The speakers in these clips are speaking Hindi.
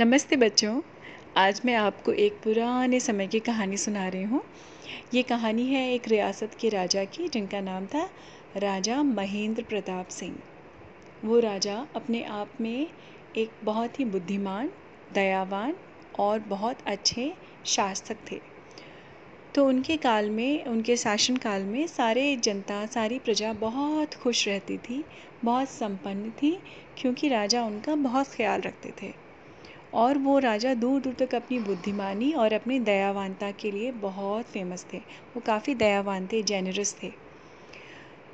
नमस्ते बच्चों, आज मैं आपको एक पुराने समय की कहानी सुना रही हूँ। ये कहानी है एक रियासत के राजा की, जिनका नाम था राजा महेंद्र प्रताप सिंह। वो राजा अपने आप में एक बहुत ही बुद्धिमान, दयावान और बहुत अच्छे शासक थे। तो उनके काल में, उनके शासन काल में सारे जनता, सारी प्रजा बहुत खुश रहती थी, बहुत संपन्न थी, क्योंकि राजा उनका बहुत ख्याल रखते थे। और वो राजा दूर दूर तक अपनी बुद्धिमानी और अपनी दयावानता के लिए बहुत फ़ेमस थे। वो काफ़ी दयावान थे जेनरस थे।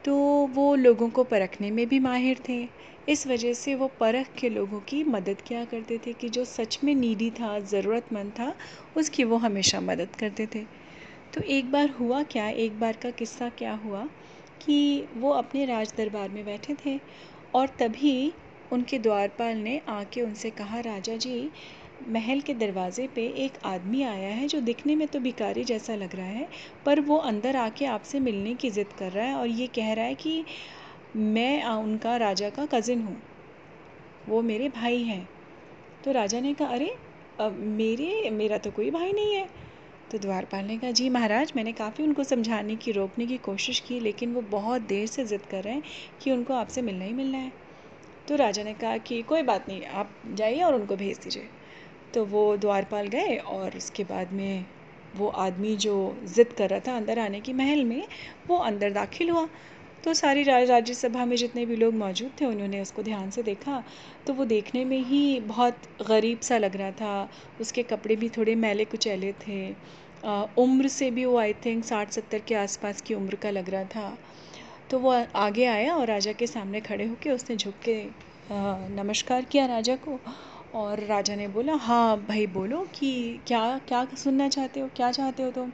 तो वो लोगों को परखने में भी माहिर थे। इस वजह से वो परख के लोगों की मदद किया करते थे कि जो सच में नीडी था, ज़रूरतमंद था, उसकी वो हमेशा मदद करते थे। तो एक बार हुआ क्या? एक बार का किस्सा क्या हुआ कि वो अपने राज दरबार में बैठे थे और तभी उनके द्वारपाल ने आके उनसे कहा, राजा जी, महल के दरवाज़े पे एक आदमी आया है जो दिखने में तो भिकारी जैसा लग रहा है, पर वो अंदर आके आपसे मिलने की ज़िद कर रहा है और ये कह रहा है कि मैं उनका राजा का कज़िन हूँ। वो मेरे भाई हैं। तो राजा ने कहा, अरे, अब मेरे, मेरा तो कोई भाई नहीं है। तो द्वारपाल ने कहा, जी महाराज, मैंने काफ़ी उनको समझाने की, रोकने की कोशिश की, लेकिन वो बहुत देर से ज़िद कर रहे हैं कि उनको आपसे मिलना ही मिलना है। तो राजा ने कहा कि कोई बात नहीं, आप जाइए और उनको भेज दीजिए। तो वो द्वारपाल गए और उसके बाद में वो आदमी जो ज़िद कर रहा था अंदर आने की महल में, वो अंदर दाखिल हुआ। तो सारी राज्यसभा में जितने भी लोग मौजूद थे, उन्होंने उसको ध्यान से देखा। तो वो देखने में ही बहुत गरीब सा लग रहा था। उसके कपड़े भी थोड़े मैले कुचैले थे। उम्र से भी वो आई थिंक साठ सत्तर के आसपास की उम्र का लग रहा था। तो वो आगे आया और राजा के सामने खड़े होकर उसने झुक के नमस्कार किया राजा को और राजा ने बोला हाँ भाई बोलो कि क्या क्या सुनना चाहते हो, क्या चाहते हो तुम?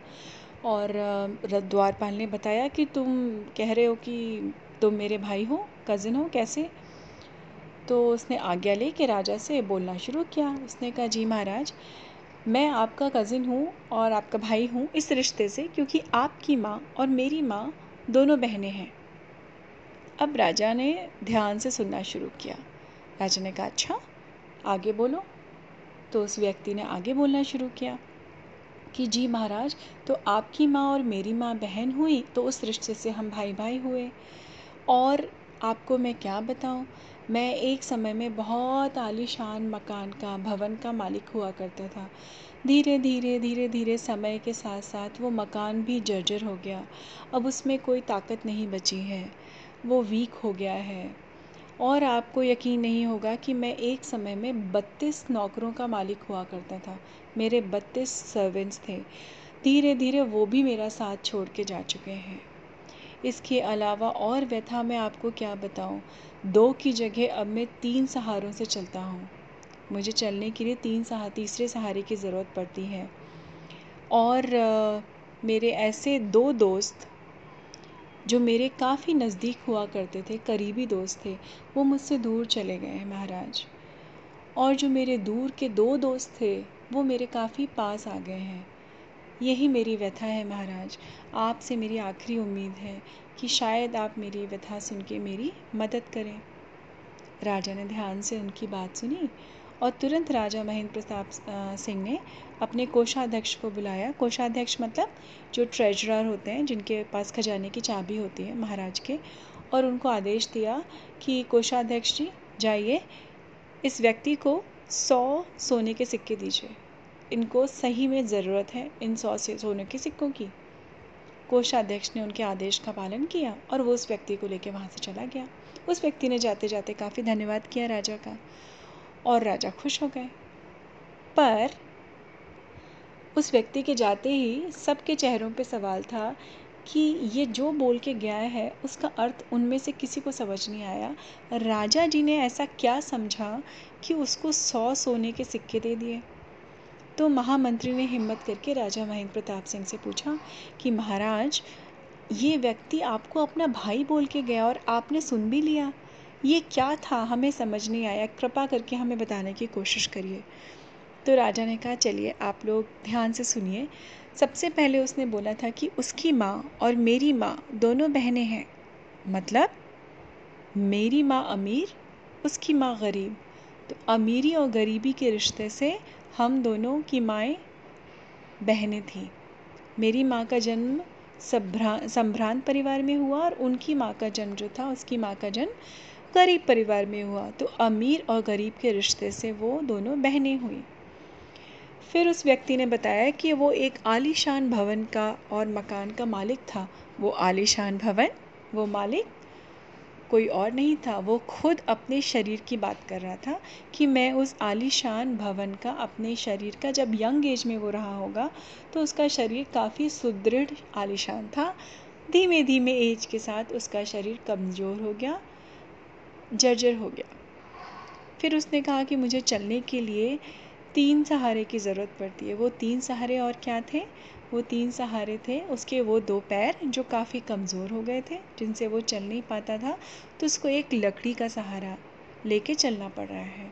और द्वारपाल ने बताया कि तुम कह रहे हो कि तुम मेरे भाई हो, कज़िन हो, कैसे? तो उसने आज्ञा ले के राजा से बोलना शुरू किया। उसने कहा, जी महाराज, मैं आपका कज़िन हूँ और आपका भाई हूँ इस रिश्ते से, क्योंकि आपकी माँ और मेरी माँ दोनों बहनें हैं। अब राजा ने ध्यान से सुनना शुरू किया। राजा ने कहा अच्छा आगे बोलो। तो उस व्यक्ति ने आगे बोलना शुरू किया कि, जी महाराज तो आपकी माँ और मेरी माँ बहन हुई तो उस रिश्ते से हम भाई भाई हुए। और आपको मैं क्या बताऊँ? मैं एक समय में बहुत आलीशान मकान का, भवन का मालिक हुआ करता था। धीरे धीरे धीरे धीरे समय के साथ साथ वो मकान भी जर्जर हो गया। अब उसमें कोई ताकत नहीं बची है। वो वीक हो गया है। और आपको यकीन नहीं होगा कि मैं एक समय में बत्तीस नौकरों का मालिक हुआ करता था। मेरे बत्तीस सर्वेंट्स थे। धीरे धीरे वो भी मेरा साथ छोड़ के जा चुके हैं। इसके अलावा और व्यथा मैं आपको क्या बताऊँ? दो की जगह अब मैं तीन सहारों से चलता हूँ। मुझे चलने के लिए तीन सहा, तीसरे सहारे की ज़रूरत पड़ती है। और मेरे ऐसे दो दोस्त जो मेरे काफ़ी नज़दीक हुआ करते थे, करीबी दोस्त थे, वो मुझसे दूर चले गए हैं महाराज। और जो मेरे दूर के दो दोस्त थे, वो मेरे काफ़ी पास आ गए हैं। यही मेरी व्यथा है महाराज। आपसे मेरी आखिरी उम्मीद है कि शायद आप मेरी व्यथा सुन के मेरी मदद करें। राजा ने ध्यान से उनकी बात सुनी और तुरंत राजा महेंद्र प्रताप सिंह ने अपने कोषाध्यक्ष को बुलाया। कोषाध्यक्ष मतलब जो ट्रेजरर होते हैं, जिनके पास खजाने की चाबी होती है महाराज के, और उनको आदेश दिया कि, कोषाध्यक्ष जी, जाइए, इस व्यक्ति को सौ सोने के सिक्के दीजिए। इनको सही में ज़रूरत है इन सौ से, सोने के सिक्कों की। कोषाध्यक्ष ने उनके आदेश का पालन किया और वो उस व्यक्ति को लेकर वहाँ से चला गया। उस व्यक्ति ने जाते जाते काफ़ी धन्यवाद किया राजा का। और राजा खुश हो गए। पर उस व्यक्ति के जाते ही सबके चेहरों पे सवाल था कि ये जो बोल के गया है, उसका अर्थ उनमें से किसी को समझ नहीं आया। राजा जी ने ऐसा क्या समझा कि उसको सौ सोने के सिक्के दे दिए? तो महामंत्री ने हिम्मत करके राजा महेंद्र प्रताप सिंह से पूछा कि, महाराज, ये व्यक्ति आपको अपना भाई बोल के गया और आपने सुन भी लिया? ये क्या था? हमें समझ नहीं आया। कृपा करके हमें बताने की कोशिश करिए। तो राजा ने कहा, चलिए, आप लोग ध्यान से सुनिए। सबसे पहले उसने बोला था कि उसकी माँ और मेरी माँ दोनों बहनें हैं। मतलब मेरी माँ अमीर, उसकी माँ गरीब। तो अमीरी और गरीबी के रिश्ते से हम दोनों की माएँ बहनें थीं। मेरी माँ का जन्म संभ्रा, संभ्रांत परिवार में हुआ और उनकी माँ का जन्म जो था, उसकी माँ का जन्म गरीब परिवार में हुआ तो अमीर और गरीब के रिश्ते से वो दोनों बहनें हुई। फिर उस व्यक्ति ने बताया कि वो एक आलीशान भवन का और मकान का मालिक था। वो आलीशान भवन, वो मालिक कोई और नहीं था। वो खुद अपने शरीर की बात कर रहा था कि मैं उस आलीशान भवन का, अपने शरीर का जब यंग एज में वो रहा होगा तो उसका शरीर काफ़ी सुदृढ़ आलीशान था। धीमे धीमे एज के साथ उसका शरीर कमज़ोर हो गया। जर्जर हो गया। फिर उसने कहा कि मुझे चलने के लिए तीन सहारे की ज़रूरत पड़ती है। वो तीन सहारे और क्या थे? वो तीन सहारे थे, उसके वो दो पैर जो काफ़ी कमज़ोर हो गए थे, जिनसे वो चल नहीं पाता था तो उसको एक लकड़ी का सहारा लेके चलना पड़ रहा है।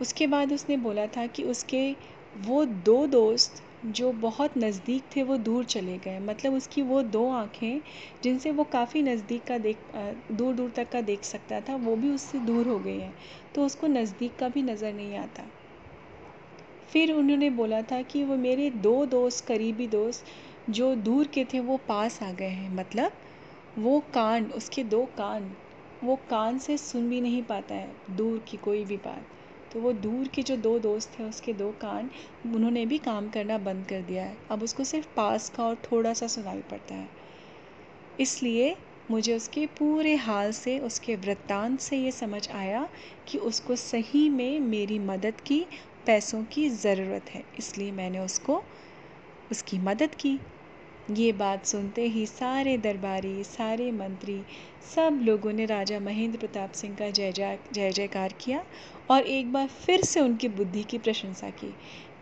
उसके बाद उसने बोला था कि उसके वो दो दोस्त जो बहुत नज़दीक थे, वो दूर चले गए। मतलब उसकी वो दो आँखें, जिनसे वो काफ़ी नज़दीक का देख दूर दूर तक का देख सकता था, वो भी उससे दूर हो गई हैं। तो उसको नज़दीक का भी नज़र नहीं आता। फिर उन्होंने बोला था कि वो मेरे दो दोस्त, करीबी दोस्त, जो दूर के थे, वो पास आ गए हैं। मतलब वो कान, उसके दो कान, वो कान से सुन भी नहीं पाता है, दूर की कोई भी बात। तो वो दूर के जो दो दोस्त थे उसके दो कान, उन्होंने भी काम करना बंद कर दिया है। अब उसको सिर्फ़ पास का और थोड़ा सा सुनाई पड़ता है। इसलिए मुझे उसके पूरे हाल से, उसके वृत्तांत से ये समझ आया कि उसको सही में मेरी मदद की, पैसों की ज़रूरत है। इसलिए मैंने उसको, उसकी मदद की। ये बात सुनते ही सारे दरबारी, सारे मंत्री, सब लोगों ने राजा महेंद्र प्रताप सिंह का जय जय जय जयकार किया और एक बार फिर से उनकी बुद्धि की प्रशंसा की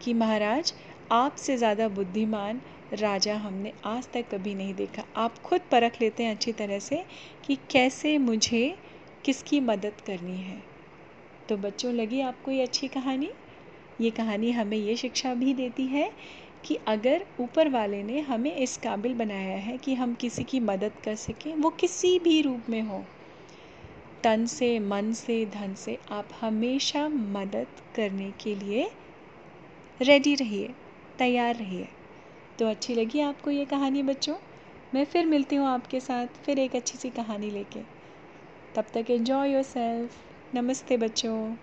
कि महाराज, आपसे ज़्यादा बुद्धिमान राजा हमने आज तक कभी नहीं देखा। आप खुद परख लेते हैं अच्छी तरह से कि कैसे मुझे किसकी मदद करनी है। तो बच्चों, लगी आपको ये अच्छी कहानी? ये कहानी हमें ये शिक्षा भी देती है कि अगर ऊपर वाले ने हमें इस काबिल बनाया है कि हम किसी की मदद कर सकें, वो किसी भी रूप में हो। तन से, मन से, धन से आप हमेशा मदद करने के लिए रेडी रहिए, तैयार रहिए। तो अच्छी लगी आपको ये कहानी बच्चों? मैं फिर मिलती हूँ आपके साथ फिर एक अच्छी सी कहानी लेके। तब तक एन्जॉय योर सेल्फ नमस्ते बच्चों।